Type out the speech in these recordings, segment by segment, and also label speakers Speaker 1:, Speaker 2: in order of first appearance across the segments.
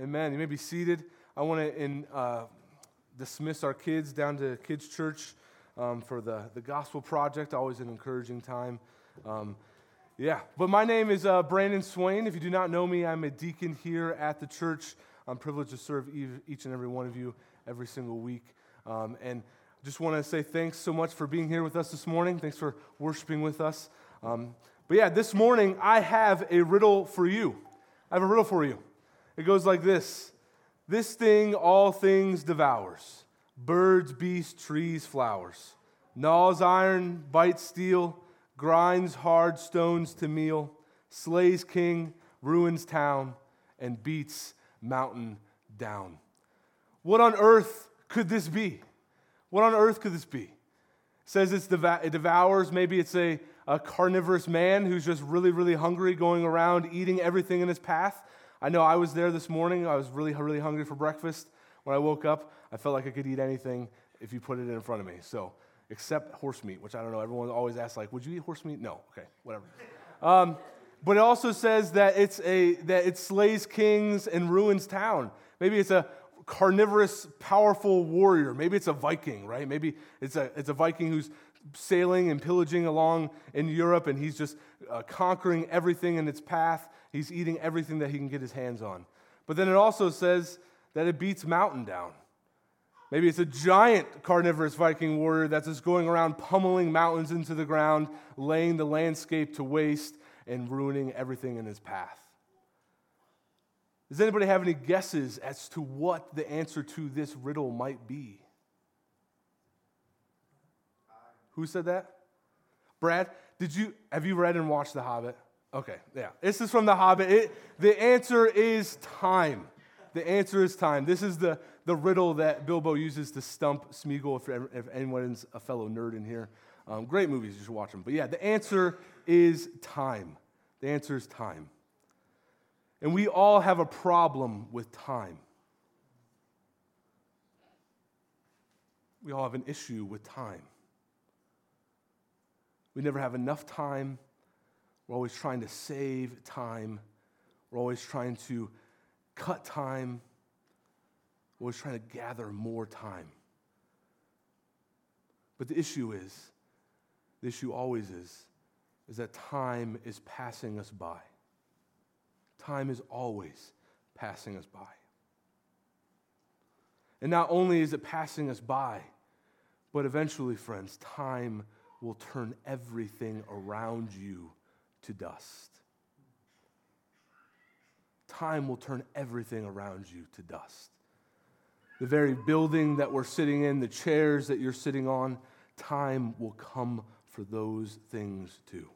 Speaker 1: Amen. You may be seated. I want to in, uh, dismiss our kids down to Kids Church um, for the, the Gospel Project. Always an encouraging time. Um, yeah, but my name is uh, Brandon Swain. If you do not know me, I'm a deacon here at the church. I'm privileged to serve each and every one of you every single week. Um, and just want to say thanks so much for being here with us this morning. Thanks for worshiping with us. Um, but yeah, this morning I have a riddle for you. I have a riddle for you. It goes like this This thing all things devours birds, beasts, trees, flowers. Gnaws iron, bites steel, grinds hard stones to meal, slays king, ruins town, and beats mountain down. What on earth could this be? What on earth could this be? Says it's dev- it devours, maybe it's a, a carnivorous man who's just really, really hungry, going around eating everything in his path. I know I was there this morning. I was really, really hungry for breakfast. When I woke up, I felt like I could eat anything if you put it in front of me. So, except horse meat, which I don't know. Everyone always asks, like, would you eat horse meat? No. Okay, whatever. Um, but it also says that it's a that it slays kings and ruins town. Maybe it's a carnivorous, powerful warrior. Maybe it's a Viking, right? Maybe it's a it's a Viking who's sailing and pillaging along in Europe, and he's just uh, conquering everything in its path. He's eating everything that he can get his hands on. But then it also says that it beats mountain down. Maybe it's a giant carnivorous Viking warrior that's just going around pummeling mountains into the ground, laying the landscape to waste, and ruining everything in his path. Does anybody have any guesses as to what the answer to this riddle might be? Who said that? Brad, did you have you read and watched The Hobbit? Okay, yeah. This is from The Hobbit. It, the answer is time. The answer is time. This is the, the riddle that Bilbo uses to stump Smeagol, if, if anyone's a fellow nerd in here. Um, great movies, you should watch them. But yeah, the answer is time. The answer is time. And we all have a problem with time. We all have an issue with time. We never have enough time. We're always trying to save time. We're always trying to cut time. We're always trying to gather more time. But the issue is, the issue always is, is that time is passing us by. Time is always passing us by. And not only is it passing us by, but eventually, friends, time will turn everything around you to dust. Time will turn everything around you to dust. The very building that we're sitting in, the chairs that you're sitting on, time will come for those things too.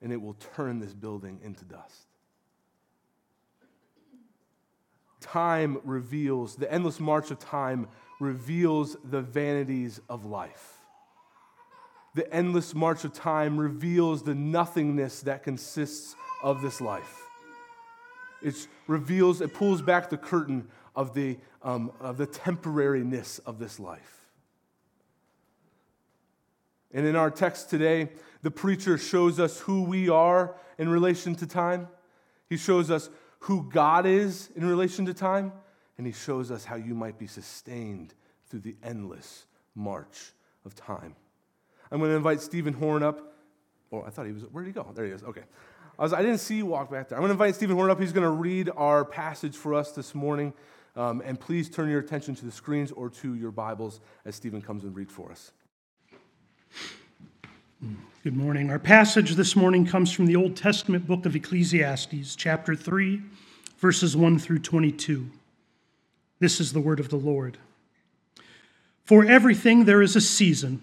Speaker 1: And it will turn this building into dust. Time reveals, the endless march of time reveals the vanities of life the endless march of time reveals the nothingness that consists of this life. It reveals, it pulls back the curtain of the, um, of the temporariness of this life. And in our text today, the preacher shows us who we are in relation to time. He shows us who God is in relation to time, and he shows us how you might be sustained through the endless march of time. I'm going to invite Stephen Horn up. Oh, I thought he was, where did he go? There he is. Okay. I, was, I didn't see you walk back there. I'm going to invite Stephen Horn up. He's going to read our passage for us this morning. Um, and please turn your attention to the screens or to your Bibles as Stephen comes and reads for us.
Speaker 2: Good morning. Our passage this morning comes from the Old Testament book of Ecclesiastes, chapter 3, verses 1 through 22. This is the word of the Lord. For everything there is a season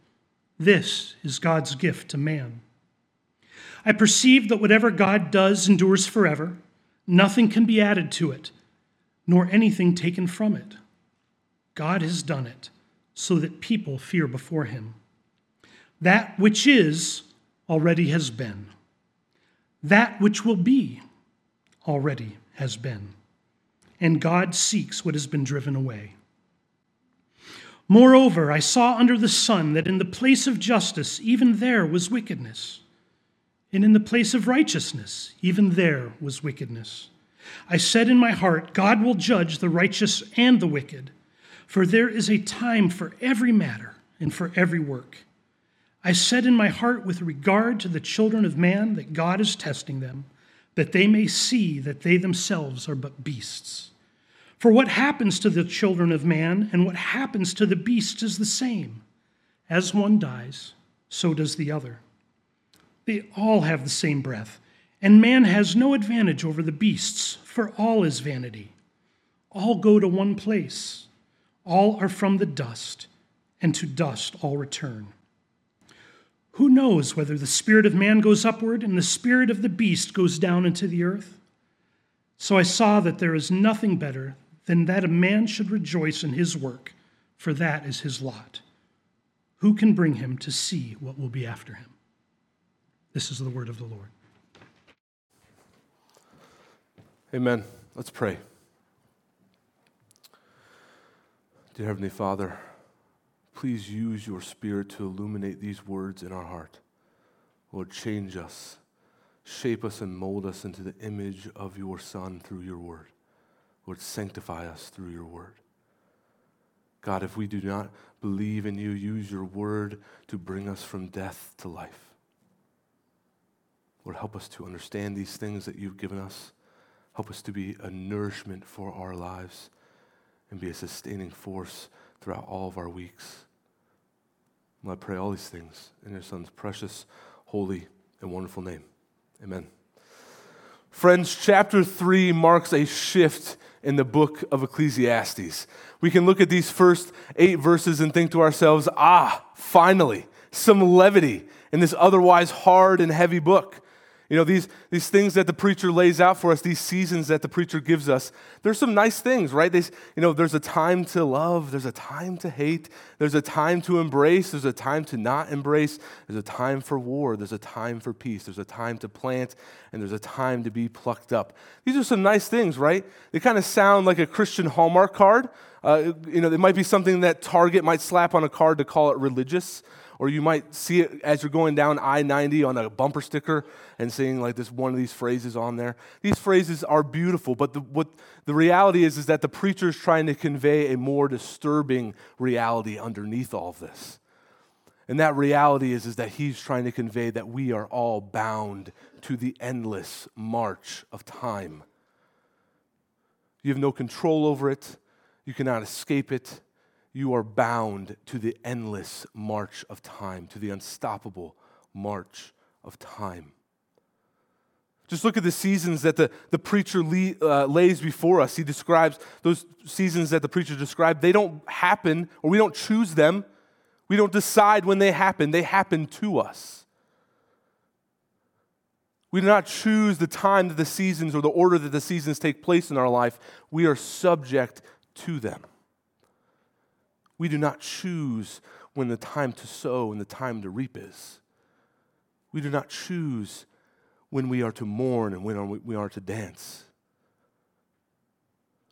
Speaker 2: This is God's gift to man. I perceive that whatever God does endures forever, nothing can be added to it, nor anything taken from it. God has done it so that people fear before him. That which is already has been, that which will be already has been, and God seeks what has been driven away. Moreover, I saw under the sun that in the place of justice, even there was wickedness. And in the place of righteousness, even there was wickedness. I said in my heart, God will judge the righteous and the wicked, for there is a time for every matter and for every work. I said in my heart, with regard to the children of man, that God is testing them, that they may see that they themselves are but beasts. For what happens to the children of man and what happens to the beast is the same. As one dies, so does the other. They all have the same breath, and man has no advantage over the beasts, for all is vanity. All go to one place. All are from the dust, and to dust all return. Who knows whether the spirit of man goes upward and the spirit of the beast goes down into the earth? So I saw that there is nothing better than that a man should rejoice in his work, for that is his lot. Who can bring him to see what will be after him? This is the word of the Lord.
Speaker 1: Amen. Let's pray. Dear Heavenly Father, please use your Spirit to illuminate these words in our heart. Lord, change us, shape us, and mold us into the image of your Son through your word. Lord, sanctify us through your word. God, if we do not believe in you, use your word to bring us from death to life. Lord, help us to understand these things that you've given us. Help us to be a nourishment for our lives and be a sustaining force throughout all of our weeks. I pray all these things in your Son's precious, holy, and wonderful name. Amen. Friends, chapter 3 marks a shift in the book of Ecclesiastes. We can look at these first eight verses and think to ourselves, ah, finally, some levity in this otherwise hard and heavy book. You know, these, these things that the preacher lays out for us, these seasons that the preacher gives us, there's some nice things, right? They, you know, there's a time to love, there's a time to hate, there's a time to embrace, there's a time to not embrace, there's a time for war, there's a time for peace, there's a time to plant, and there's a time to be plucked up. These are some nice things, right? They kind of sound like a Christian Hallmark card. Uh, you know, it might be something that Target might slap on a card to call it religious or you might see it as you're going down I 90 on a bumper sticker and seeing like this one of these phrases on there. These phrases are beautiful, but the, what the reality is is that the preacher is trying to convey a more disturbing reality underneath all of this. And that reality is, is that he's trying to convey that we are all bound to the endless march of time. You have no control over it, you cannot escape it you are bound to the endless march of time, to the unstoppable march of time. Just look at the seasons that the, the preacher uh, lays before us. He describes those seasons that the preacher described. They don't happen, or we don't choose them. We don't decide when they happen, they happen to us. We do not choose the time that the seasons or the order that the seasons take place in our life. We are subject to them. We do not choose when the time to sow and the time to reap is. We do not choose when we are to mourn and when we are to dance.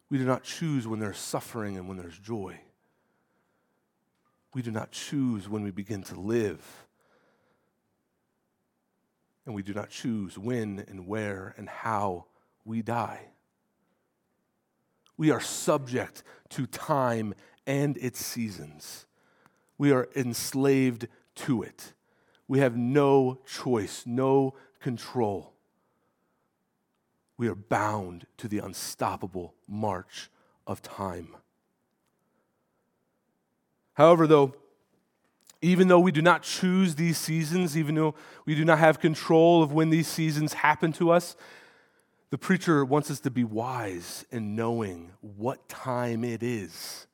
Speaker 1: We do not choose when there's suffering and when there's joy. We do not choose when we begin to live. And we do not choose when and where and how we die. We are subject to time and its seasons. We are enslaved to it. We have no choice, no control. We are bound to the unstoppable march of time. However, though, even though we do not choose these seasons, even though we do not have control of when these seasons happen to us, the preacher wants us to be wise in knowing what time it is.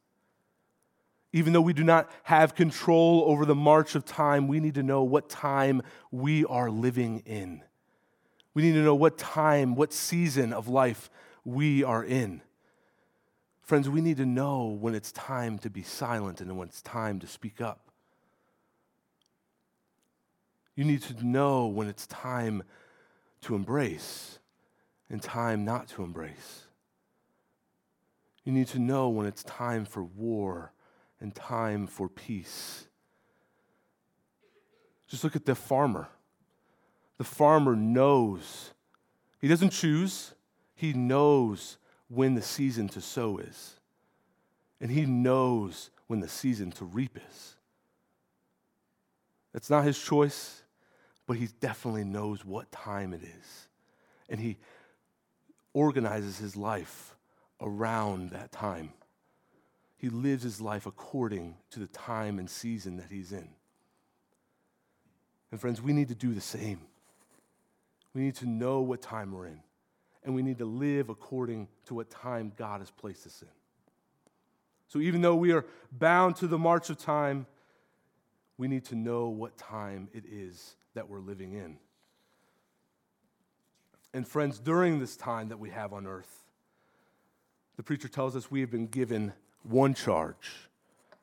Speaker 1: Even though we do not have control over the march of time, we need to know what time we are living in. We need to know what time, what season of life we are in. Friends, we need to know when it's time to be silent and when it's time to speak up. You need to know when it's time to embrace and time not to embrace. You need to know when it's time for war and time for peace. Just look at the farmer. The farmer knows. He doesn't choose, he knows when the season to sow is. And he knows when the season to reap is. It's not his choice, but he definitely knows what time it is. And he organizes his life around that time. He lives his life according to the time and season that he's in. And friends, we need to do the same. We need to know what time we're in, and we need to live according to what time God has placed us in. So even though we are bound to the march of time, we need to know what time it is that we're living in. And friends, during this time that we have on earth, the preacher tells us we have been given one charge,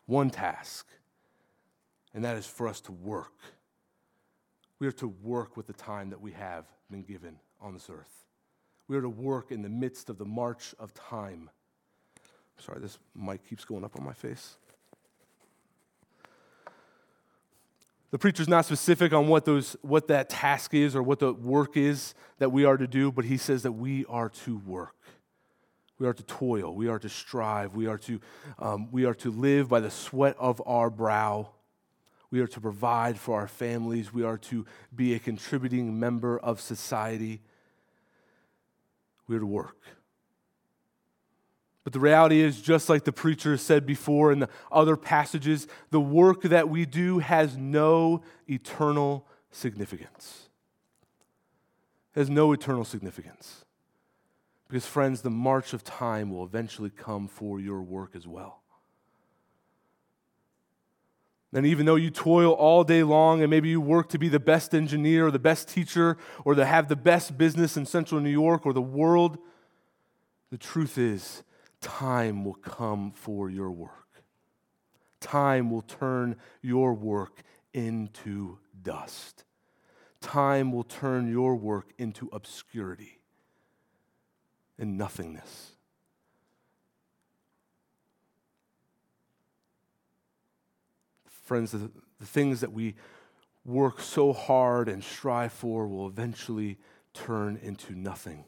Speaker 1: one task, and that is for us to work. We are to work with the time that we have been given on this earth. We are to work in the midst of the march of time. Sorry, this mic keeps going up on my face. The preacher's not specific on what, those, what that task is or what the work is that we are to do, but he says that we are to work. We are to toil. We are to strive. We are to, um, we are to live by the sweat of our brow. We are to provide for our families. We are to be a contributing member of society. We are to work. But the reality is, just like the preacher said before in the other passages, the work that we do has no eternal significance. It has no eternal significance. Because, friends, the march of time will eventually come for your work as well. And even though you toil all day long and maybe you work to be the best engineer or the best teacher or to have the best business in central New York or the world, the truth is, time will come for your work. Time will turn your work into dust. Time will turn your work into obscurity and nothingness. Friends, the, the things that we work so hard and strive for will eventually turn into nothing.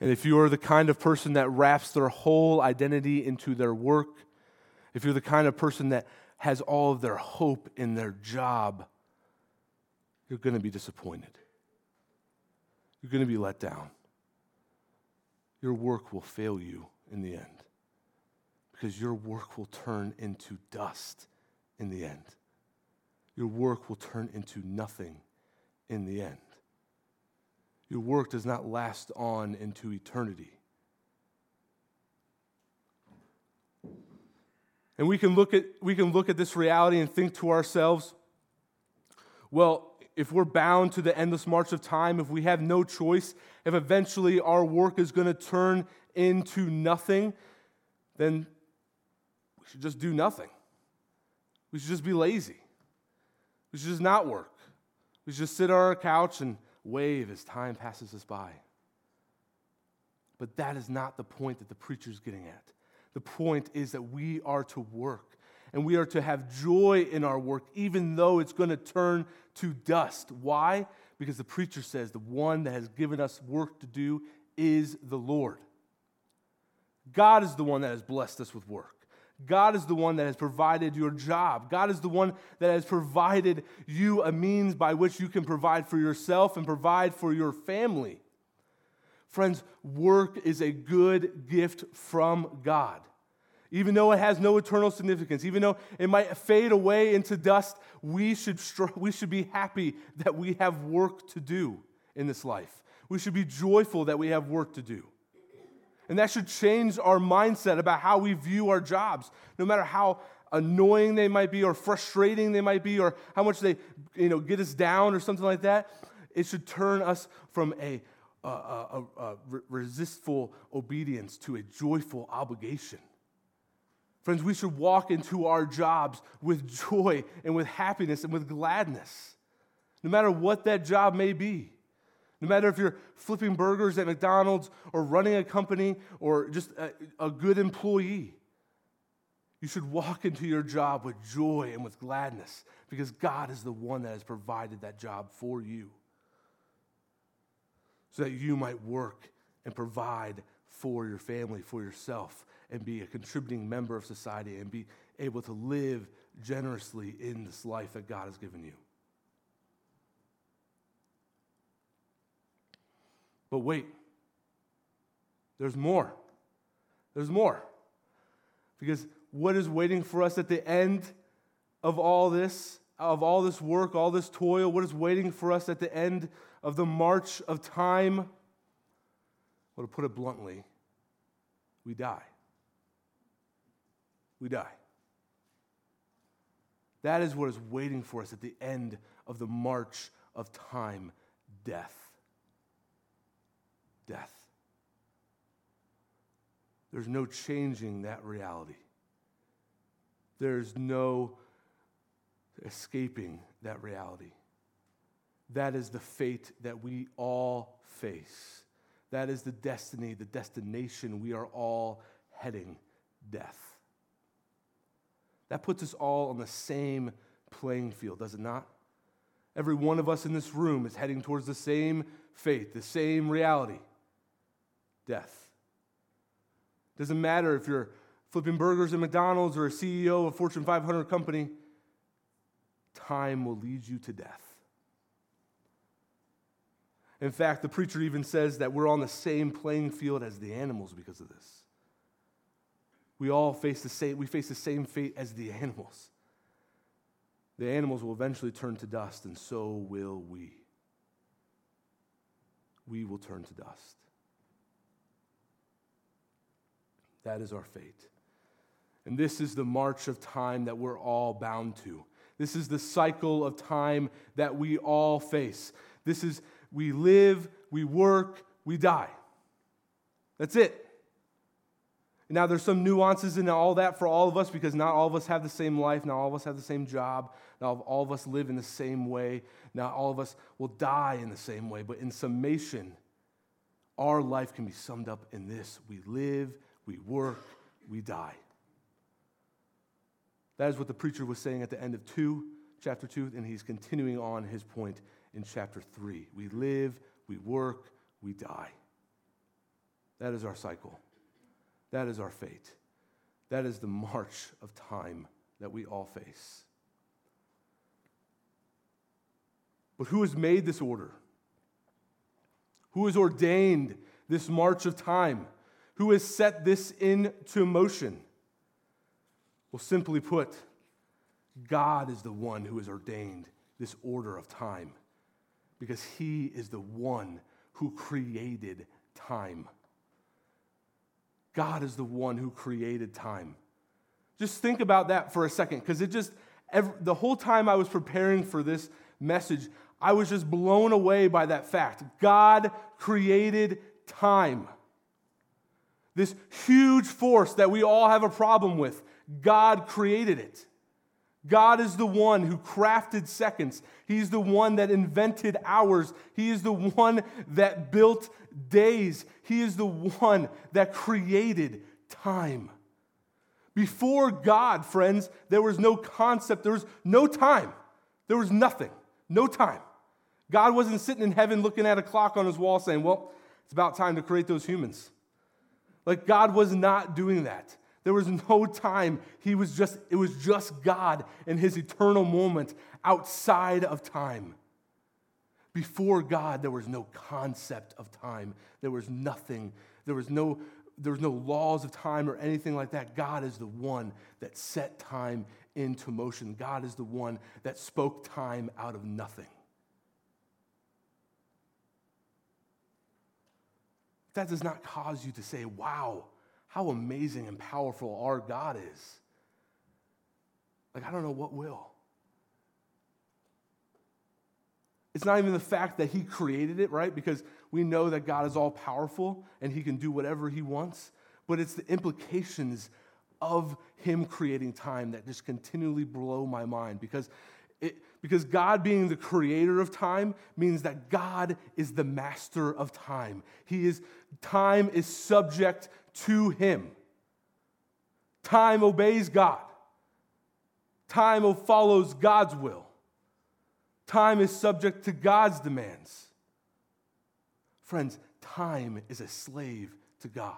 Speaker 1: And if you are the kind of person that wraps their whole identity into their work, if you're the kind of person that has all of their hope in their job, you're going to be disappointed. You're going to be let down. Your work will fail you in the end because your work will turn into dust in the end. Your work will turn into nothing in the end. Your work does not last on into eternity. And we can look at, we can look at this reality and think to ourselves, well, if we're bound to the endless march of time, if we have no choice, if eventually our work is going to turn into nothing, then we should just do nothing. We should just be lazy. We should just not work. We should just sit on our couch and wave as time passes us by. But that is not the point that the preacher is getting at. The point is that we are to work And we are to have joy in our work, even though it's going to turn to dust. Why? Because the preacher says the one that has given us work to do is the Lord. God is the one that has blessed us with work. God is the one that has provided your job. God is the one that has provided you a means by which you can provide for yourself and provide for your family. Friends, work is a good gift from God. Even though it has no eternal significance, even though it might fade away into dust, we should, we should be happy that we have work to do in this life. We should be joyful that we have work to do. And that should change our mindset about how we view our jobs, no matter how annoying they might be or frustrating they might be or how much they you know, get us down or something like that. It should turn us from a, a, a, a resistful obedience to a joyful obligation. Friends, we should walk into our jobs with joy and with happiness and with gladness, no matter what that job may be. No matter if you're flipping burgers at McDonald's or running a company or just a, a, good employee, you should walk into your job with joy and with gladness because God is the one that has provided that job for you so that you might work and provide for your family, for yourself, and be a contributing member of society and be able to live generously in this life that God has given you. But wait, there's more. There's more. Because what is waiting for us at the end of all this, of all this work, all this toil, what is waiting for us at the end of the march of time? Well, to put it bluntly, we die. We die. That is what is waiting for us at the end of the march of time death death. There's no changing that reality. There's no escaping that reality. That is the fate that we all face. That is the destiny, the destination we are all heading death. That puts us all on the same playing field, does it not? Every one of us in this room is heading towards the same fate, the same reality death. Doesn't matter if you're flipping burgers at McDonald's or a CEO of a Fortune 500 company, time will lead you to death. In fact, the preacher even says that we're on the same playing field as the animals because of this. We all face the same, we face the same fate as the animals. The animals will eventually turn to dust, and so will we. We will turn to dust. That is our fate. And this is the march of time that we're all bound to. This is the cycle of time that we all face. This is we live, we work, we die. That's it. Now, there's some nuances in all that for all of us because not all of us have the same life, not all of us have the same job, not all of us live in the same way, not all of us will die in the same way. But in summation, our life can be summed up in this we live, we work, we die. That is what the preacher was saying at the end of 2, chapter 2, and he's continuing on his point in chapter 3. We live, we work, we die. That is our cycle. That is our fate. That is the march of time that we all face. But who has made this order? Who has ordained this march of time? Who has set this into motion? Well, simply put, God is the one who has ordained this order of time because he is the one who created time. God is the one who created time. Just think about that for a second because it just, every, the whole time I was preparing for this message, I was just blown away by that fact. God created time. This huge force that we all have a problem with, God created it. God is the one who crafted seconds. He's the one that invented hours. He is the one that built days. He is the one that created time. Before God, friends, there was no concept, there was no time, there was nothing, no time. God wasn't sitting in heaven looking at a clock on his wall saying, Well, it's about time to create those humans. Like, God was not doing that. There was no time. He was just, it was just God in his eternal moment outside of time. Before God, there was no concept of time. There was nothing. There was no, there was no laws of time or anything like that. God is the one that set time into motion. God is the one that spoke time out of nothing. That does not cause you to say, wow, how amazing and powerful our God is. Like, I don't know what will. It's not even the fact that He created it, right? Because we know that God is all powerful and He can do whatever He wants, but it's the implications of Him creating time that just continually blow my mind because. It, because God being the creator of time means that God is the master of time. He is time is subject to Him. Time obeys God, time follows God's will, time is subject to God's demands. Friends, time is a slave to God.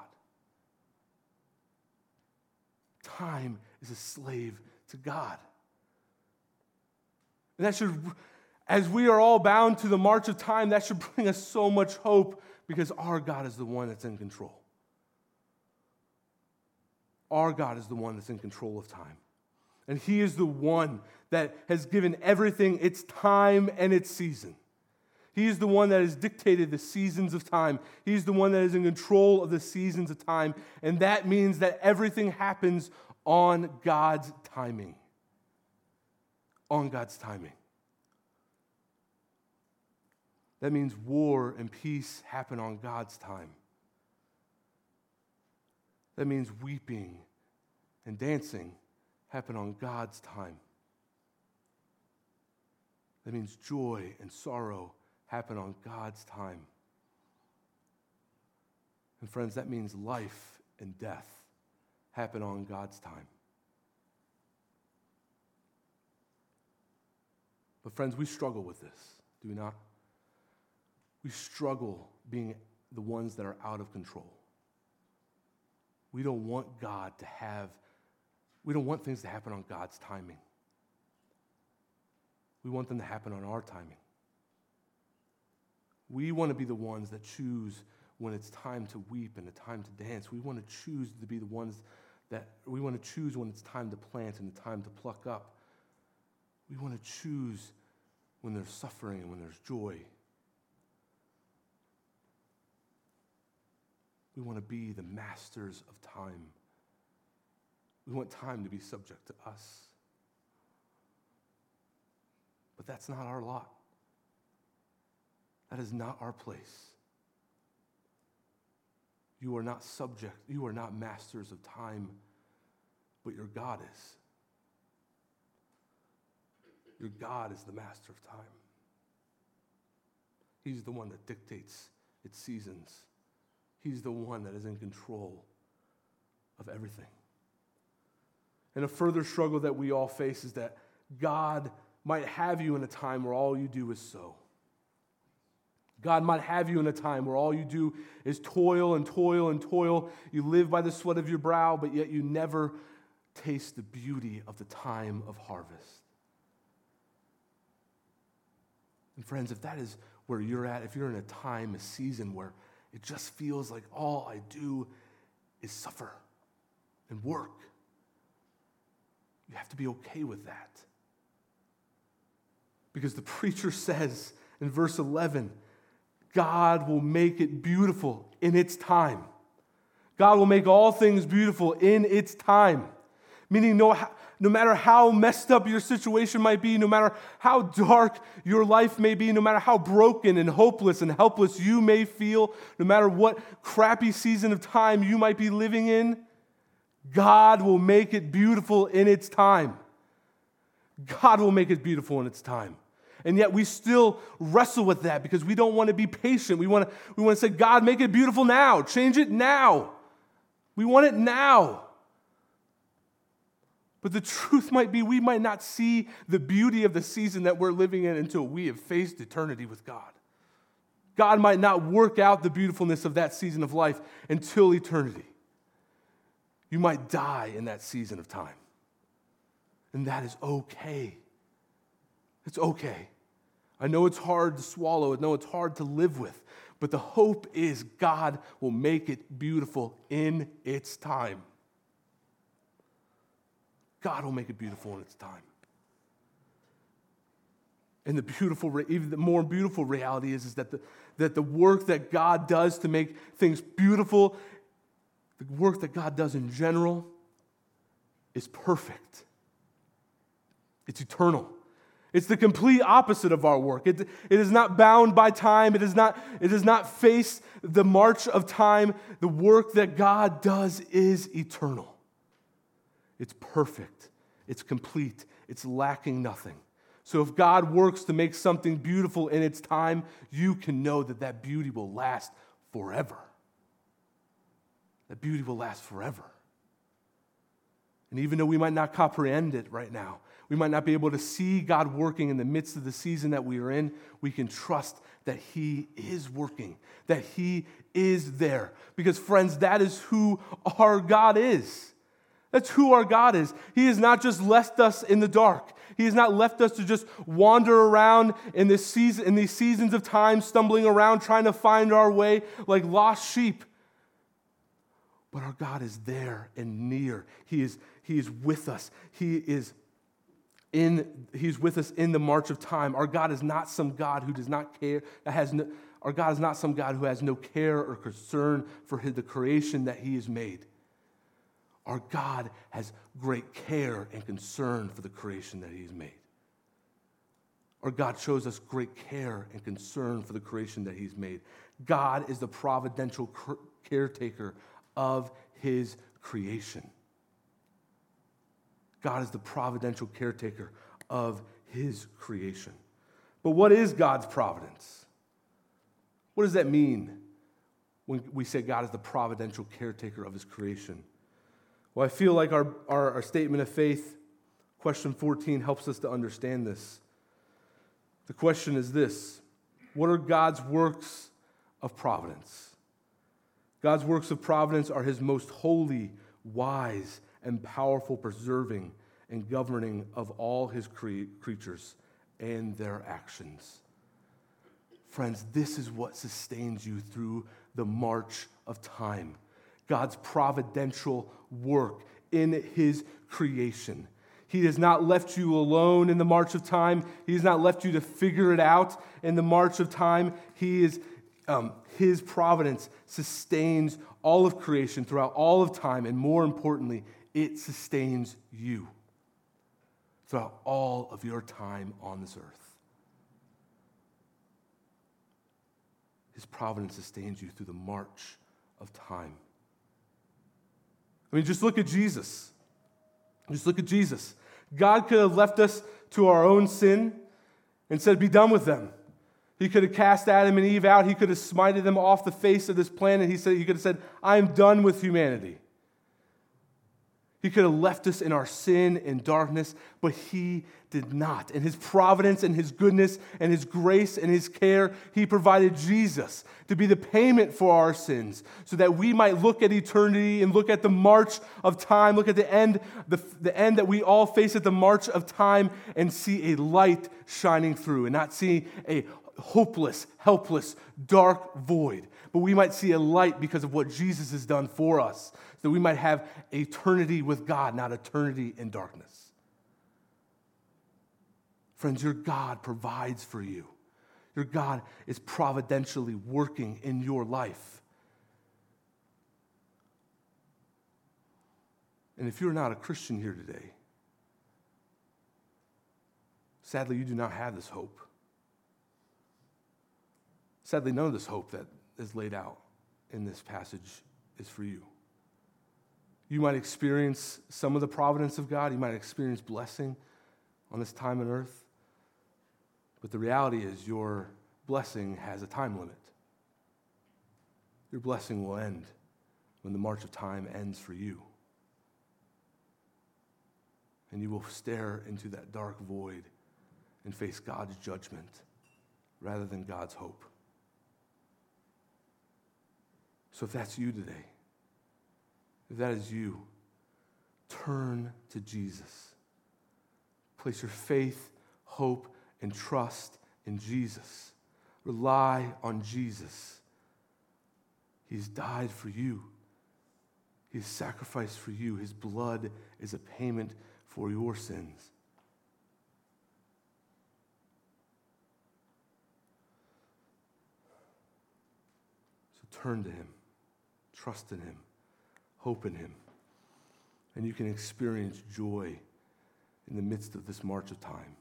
Speaker 1: Time is a slave to God. And that should, as we are all bound to the march of time, that should bring us so much hope because our God is the one that's in control. Our God is the one that's in control of time. And He is the one that has given everything its time and its season. He is the one that has dictated the seasons of time. He's the one that is in control of the seasons of time. And that means that everything happens on God's timing. On God's timing. That means war and peace happen on God's time. That means weeping and dancing happen on God's time. That means joy and sorrow happen on God's time. And friends, that means life and death happen on God's time. But, friends, we struggle with this, do we not? We struggle being the ones that are out of control. We don't want God to have, we don't want things to happen on God's timing. We want them to happen on our timing. We want to be the ones that choose when it's time to weep and the time to dance. We want to choose to be the ones that we want to choose when it's time to plant and the time to pluck up. We want to choose when there's suffering and when there's joy. We want to be the masters of time. We want time to be subject to us. But that's not our lot. That is not our place. You are not subject, you are not masters of time, but your God is. Your God is the master of time. He's the one that dictates its seasons. He's the one that is in control of everything. And a further struggle that we all face is that God might have you in a time where all you do is sow. God might have you in a time where all you do is toil and toil and toil. You live by the sweat of your brow, but yet you never taste the beauty of the time of harvest. And friends, if that is where you're at, if you're in a time, a season where it just feels like all I do is suffer and work. You have to be okay with that. Because the preacher says in verse 11, God will make it beautiful in its time. God will make all things beautiful in its time. Meaning, no, no matter how messed up your situation might be, no matter how dark your life may be, no matter how broken and hopeless and helpless you may feel, no matter what crappy season of time you might be living in, God will make it beautiful in its time. God will make it beautiful in its time. And yet we still wrestle with that because we don't want to be patient. We want to, we want to say, God, make it beautiful now. Change it now. We want it now. But the truth might be we might not see the beauty of the season that we're living in until we have faced eternity with God. God might not work out the beautifulness of that season of life until eternity. You might die in that season of time. And that is okay. It's okay. I know it's hard to swallow, I know it's hard to live with, but the hope is God will make it beautiful in its time. God will make it beautiful in its time. And the beautiful, even the more beautiful reality is, is that, the, that the work that God does to make things beautiful, the work that God does in general, is perfect. It's eternal. It's the complete opposite of our work. It, it is not bound by time. It, is not, it does not face the march of time. The work that God does is eternal. It's perfect. It's complete. It's lacking nothing. So if God works to make something beautiful in its time, you can know that that beauty will last forever. That beauty will last forever. And even though we might not comprehend it right now, we might not be able to see God working in the midst of the season that we are in, we can trust that He is working, that He is there. Because, friends, that is who our God is. That's who our God is. He has not just left us in the dark. He has not left us to just wander around in, this season, in these seasons of time, stumbling around, trying to find our way like lost sheep. But our God is there and near. He is, he is with us. He is in, he's with us in the march of time. Our God is not some God who does not care, that has no, our God is not some God who has no care or concern for his, the creation that he has made. Our God has great care and concern for the creation that he has made. Our God shows us great care and concern for the creation that he's made. God is the providential caretaker of his creation. God is the providential caretaker of his creation. But what is God's providence? What does that mean when we say God is the providential caretaker of his creation? Well, I feel like our, our, our statement of faith, question 14, helps us to understand this. The question is this What are God's works of providence? God's works of providence are his most holy, wise, and powerful preserving and governing of all his cre- creatures and their actions. Friends, this is what sustains you through the march of time. God's providential work in his creation. He has not left you alone in the march of time. He has not left you to figure it out in the march of time. He is, um, his providence sustains all of creation throughout all of time, and more importantly, it sustains you throughout all of your time on this earth. His providence sustains you through the march of time. I mean, just look at Jesus. Just look at Jesus. God could have left us to our own sin and said, Be done with them. He could have cast Adam and Eve out. He could have smited them off the face of this planet. He, said, he could have said, I am done with humanity. He could have left us in our sin and darkness, but He did not. In His providence and His goodness and His grace and His care, He provided Jesus to be the payment for our sins so that we might look at eternity and look at the march of time, look at the end, the, the end that we all face at the march of time and see a light shining through and not see a hopeless, helpless, dark void. But we might see a light because of what Jesus has done for us that we might have eternity with God, not eternity in darkness. Friends, your God provides for you. Your God is providentially working in your life. And if you're not a Christian here today, sadly, you do not have this hope. Sadly, none of this hope that is laid out in this passage is for you. You might experience some of the providence of God. You might experience blessing on this time on earth. But the reality is, your blessing has a time limit. Your blessing will end when the march of time ends for you. and you will stare into that dark void and face God's judgment rather than God's hope. So if that's you today, if that is you, turn to Jesus. Place your faith, hope, and trust in Jesus. Rely on Jesus. He's died for you. He's sacrificed for you. His blood is a payment for your sins. So turn to Him, trust in Him, hope in Him, and you can experience joy in the midst of this march of time.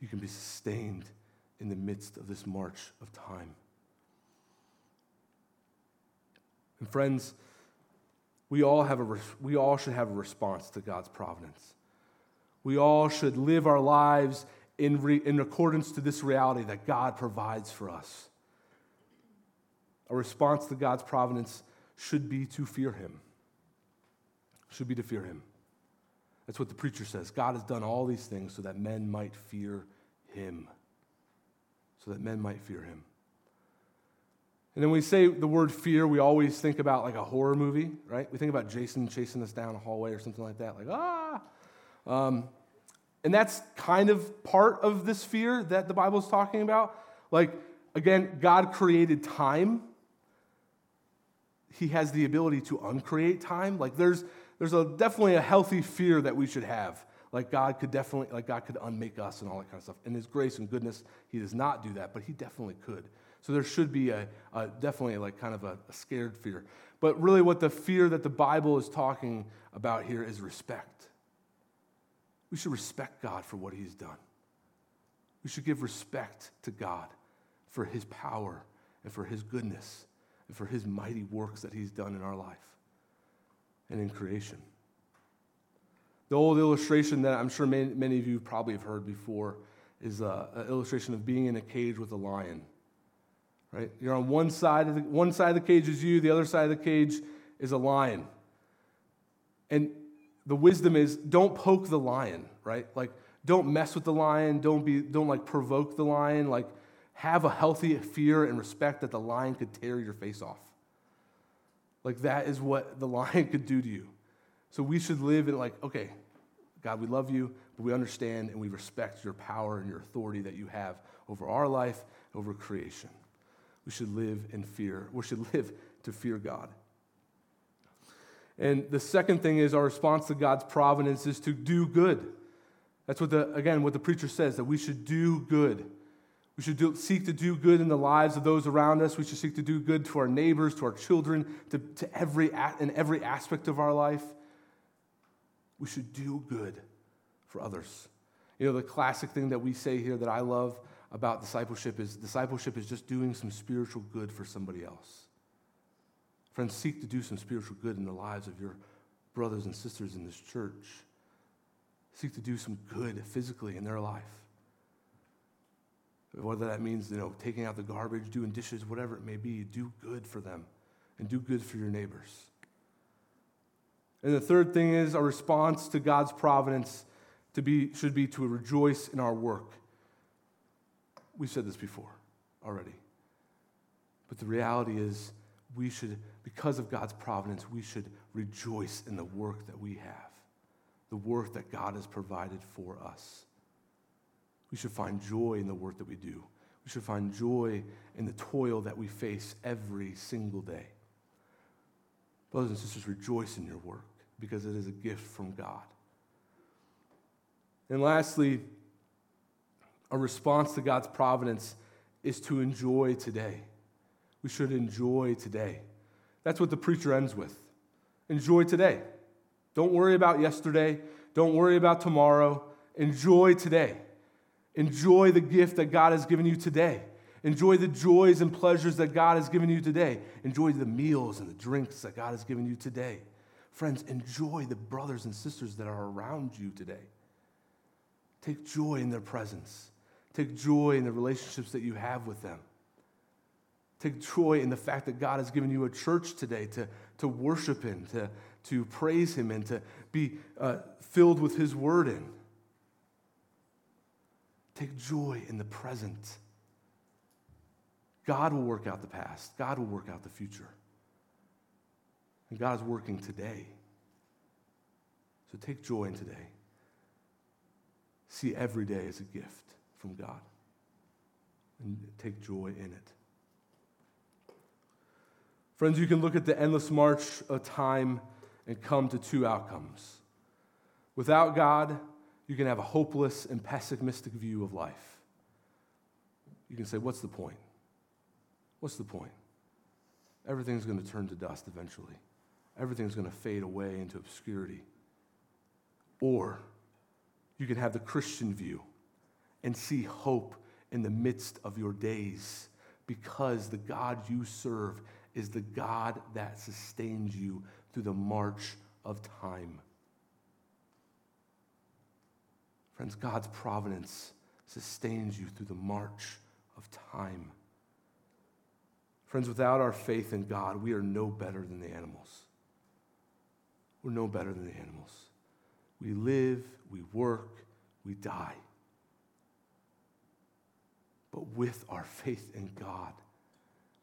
Speaker 1: You can be sustained in the midst of this march of time. And friends, we all, have a, we all should have a response to God's providence. We all should live our lives in, re, in accordance to this reality that God provides for us. A response to God's providence should be to fear Him. Should be to fear Him. That's what the preacher says. God has done all these things so that men might fear Him. So that men might fear Him. And then we say the word fear, we always think about like a horror movie, right? We think about Jason chasing us down a hallway or something like that, like, ah. Um, and that's kind of part of this fear that the Bible is talking about. Like, again, God created time. He has the ability to uncreate time. Like, there's, there's a, definitely a healthy fear that we should have. Like, God could definitely, like, God could unmake us and all that kind of stuff. In His grace and goodness, He does not do that, but He definitely could. So there should be a, a definitely like kind of a, a scared fear. But really, what the fear that the Bible is talking about here is respect. We should respect God for what He's done. We should give respect to God for His power and for His goodness and for His mighty works that He's done in our life and in creation. The old illustration that I'm sure many, many of you probably have heard before is an illustration of being in a cage with a lion right? You're on one side of the one side of the cage is you, the other side of the cage is a lion. And the wisdom is don't poke the lion, right? Like don't mess with the lion, don't be don't like provoke the lion, like have a healthy fear and respect that the lion could tear your face off. Like that is what the lion could do to you. So we should live in like, okay, God, we love you, but we understand and we respect your power and your authority that you have over our life, over creation. We should live in fear. We should live to fear God. And the second thing is our response to God's providence is to do good. That's what the, again, what the preacher says, that we should do good. We should do, seek to do good in the lives of those around us. We should seek to do good to our neighbors, to our children, to, to every, in every aspect of our life. We should do good for others. You know, the classic thing that we say here that I love about discipleship is discipleship is just doing some spiritual good for somebody else. Friends, seek to do some spiritual good in the lives of your brothers and sisters in this church. Seek to do some good physically in their life. Whether that means, you know, taking out the garbage, doing dishes, whatever it may be, do good for them and do good for your neighbors. And the third thing is our response to God's providence to be, should be to rejoice in our work. We've said this before already. But the reality is, we should, because of God's providence, we should rejoice in the work that we have, the work that God has provided for us. We should find joy in the work that we do. We should find joy in the toil that we face every single day. Brothers and sisters, rejoice in your work because it is a gift from God. And lastly, a response to God's providence is to enjoy today. We should enjoy today. That's what the preacher ends with. Enjoy today. Don't worry about yesterday. Don't worry about tomorrow. Enjoy today. Enjoy the gift that God has given you today. Enjoy the joys and pleasures that God has given you today. Enjoy the meals and the drinks that God has given you today. Friends, enjoy the brothers and sisters that are around you today. Take joy in their presence. Take joy in the relationships that you have with them. Take joy in the fact that God has given you a church today to, to worship in, to, to praise Him and to be uh, filled with His word in. Take joy in the present. God will work out the past, God will work out the future. And God is working today. So take joy in today. See every day as a gift from God and take joy in it. Friends, you can look at the endless march of time and come to two outcomes. Without God, you can have a hopeless and pessimistic view of life. You can say, What's the point? What's the point? Everything's going to turn to dust eventually, everything's going to fade away into obscurity. Or you can have the Christian view and see hope in the midst of your days because the God you serve is the God that sustains you through the march of time. Friends, God's providence sustains you through the march of time. Friends, without our faith in God, we are no better than the animals. We're no better than the animals. We live, we work, we die. But with our faith in God,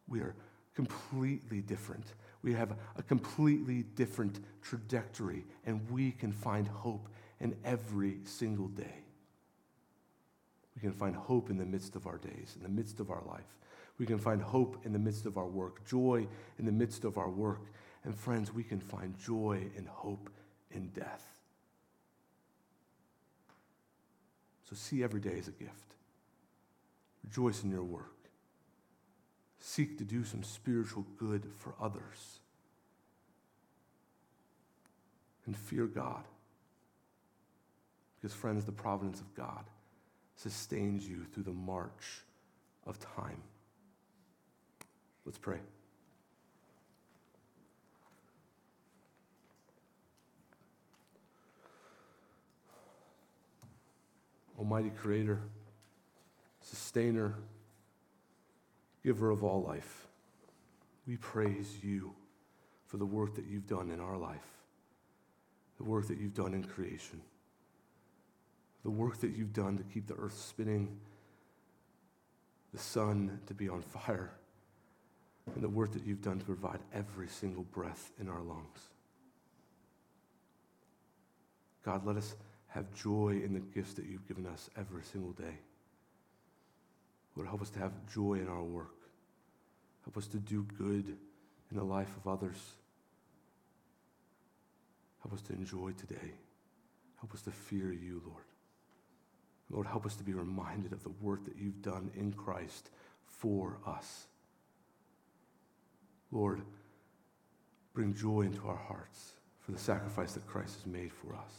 Speaker 1: we are completely different. We have a completely different trajectory, and we can find hope in every single day. We can find hope in the midst of our days, in the midst of our life. We can find hope in the midst of our work, joy in the midst of our work. And friends, we can find joy and hope in death. So see every day as a gift. Rejoice in your work. Seek to do some spiritual good for others. And fear God. Because, friends, the providence of God sustains you through the march of time. Let's pray. Almighty Creator, Sustainer, Giver of all life, we praise you for the work that you've done in our life, the work that you've done in creation, the work that you've done to keep the earth spinning, the sun to be on fire, and the work that you've done to provide every single breath in our lungs. God, let us have joy in the gifts that you've given us every single day. Lord, help us to have joy in our work. Help us to do good in the life of others. Help us to enjoy today. Help us to fear you, Lord. Lord, help us to be reminded of the work that you've done in Christ for us. Lord, bring joy into our hearts for the sacrifice that Christ has made for us.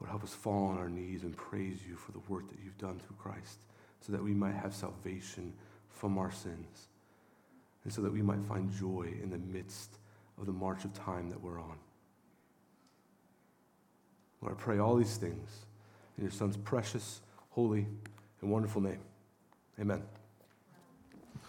Speaker 1: Lord, help us fall on our knees and praise you for the work that you've done through Christ so that we might have salvation from our sins and so that we might find joy in the midst of the march of time that we're on. Lord, I pray all these things in your Son's precious, holy, and wonderful name. Amen.